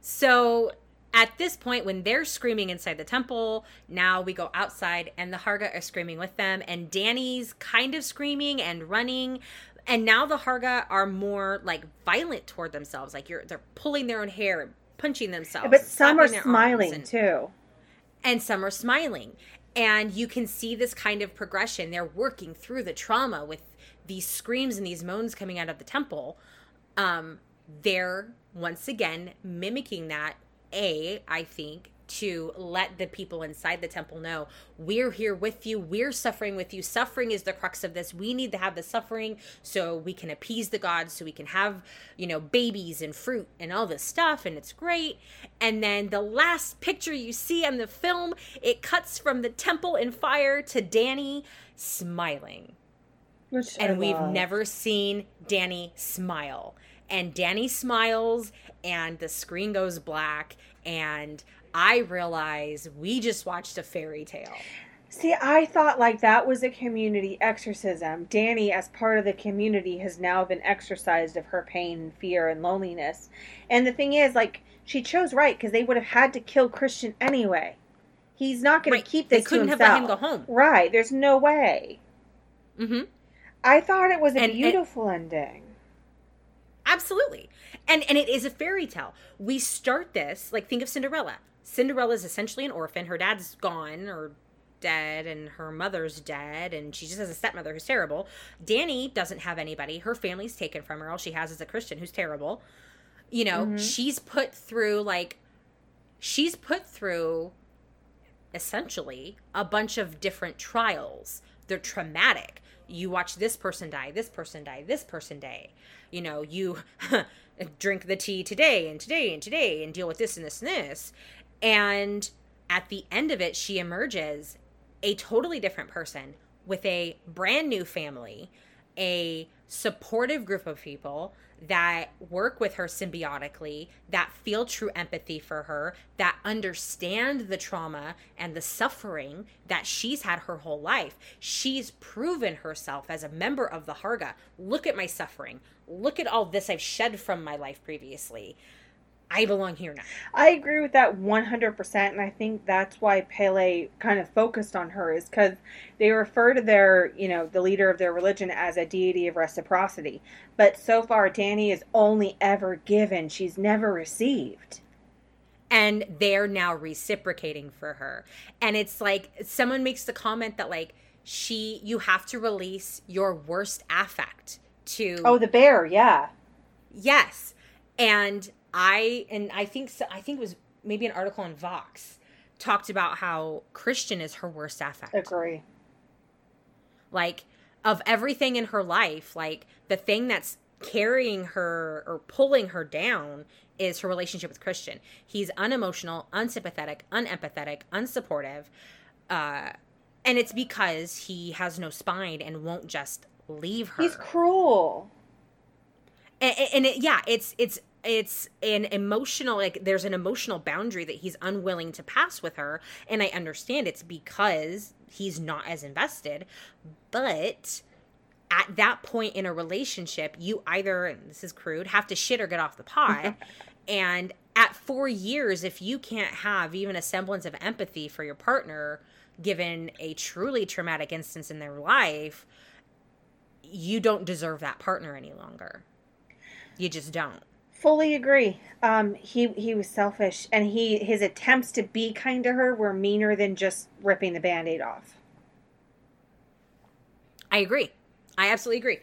So at this point, when they're screaming inside the temple, now we go outside and the Harga are screaming with them, and Danny's kind of screaming and running. And now the Harga are more like violent toward themselves. Like you're they're pulling their own hair and punching themselves. but some are slapping their arms smiling and- too. and some are smiling. And you can see this kind of progression. They're working through the trauma with these screams and these moans coming out of the temple. Um, they're once again mimicking that. A, I think, to let the people inside the temple know we're here with you, we're suffering with you. Suffering is the crux of this. We need to have the suffering so we can appease the gods, so we can have, you know, babies and fruit and all this stuff, and it's great. And then the last picture you see on the film, it cuts from the temple in fire to Danny smiling Which and we've never seen Danny smile. And Danny smiles, and the screen goes black, and I realize we just watched a fairy tale. See, I thought like that was a community exorcism. Danny, as part of the community, has now been exorcised of her pain, fear, and loneliness. And the thing is, like, she chose right because they would have had to kill Christian anyway. He's not going Right. to keep this. They couldn't have let him go home. Right? There's no way. hmm I thought it was a And- and- beautiful ending. Absolutely. And and it is a fairy tale. We start this like think of Cinderella. Cinderella is essentially an orphan. Her dad's gone or dead and her mother's dead and she just has a stepmother who's terrible. Danny doesn't have anybody. Her family's taken from her. All she has is a Christian who's terrible. You know, Mhm. she's put through like she's put through essentially a bunch of different trials. They're traumatic. You watch this person die, this person die, this person die. You know, you [laughs] drink the tea today and today and today and deal with this and this and this. And at the end of it, she emerges a totally different person with a brand new family, a supportive group of people that work with her symbiotically, that feel true empathy for her, that understand the trauma and the suffering that she's had her whole life. She's proven herself as a member of the Harga. Look at my suffering. Look at all this I've shed from my life previously. I belong here now. I agree with that 100%, and I think that's why Pelle kind of focused on her, is because they refer to their, you know, the leader of their religion as a deity of reciprocity. But so far, Danny is only ever given, she's never received. and they're now reciprocating for her and it's like someone makes the comment that like she you have to release your worst affect to Oh, the bear, yeah. yes and i and i think so, i think it was maybe an article in vox talked about how christian is her worst affect Agree. like of everything in her life like the thing that's carrying her or pulling her down is her relationship with christian he's unemotional unsympathetic unempathetic unsupportive uh and it's because he has no spine and won't just leave her He's cruel. and, and it, yeah it's it's it's an emotional like there's an emotional boundary that he's unwilling to pass with her and i understand it's because he's not as invested but at that point in a relationship you either and this is crude have to shit or get off the pot. [laughs] And at four years if you can't have even a semblance of empathy for your partner given a truly traumatic instance in their life you don't deserve that partner any longer. You just don't fully agree. Um, he he was selfish, and he his attempts to be kind to her were meaner than just ripping the band-aid off. I agree. I absolutely agree.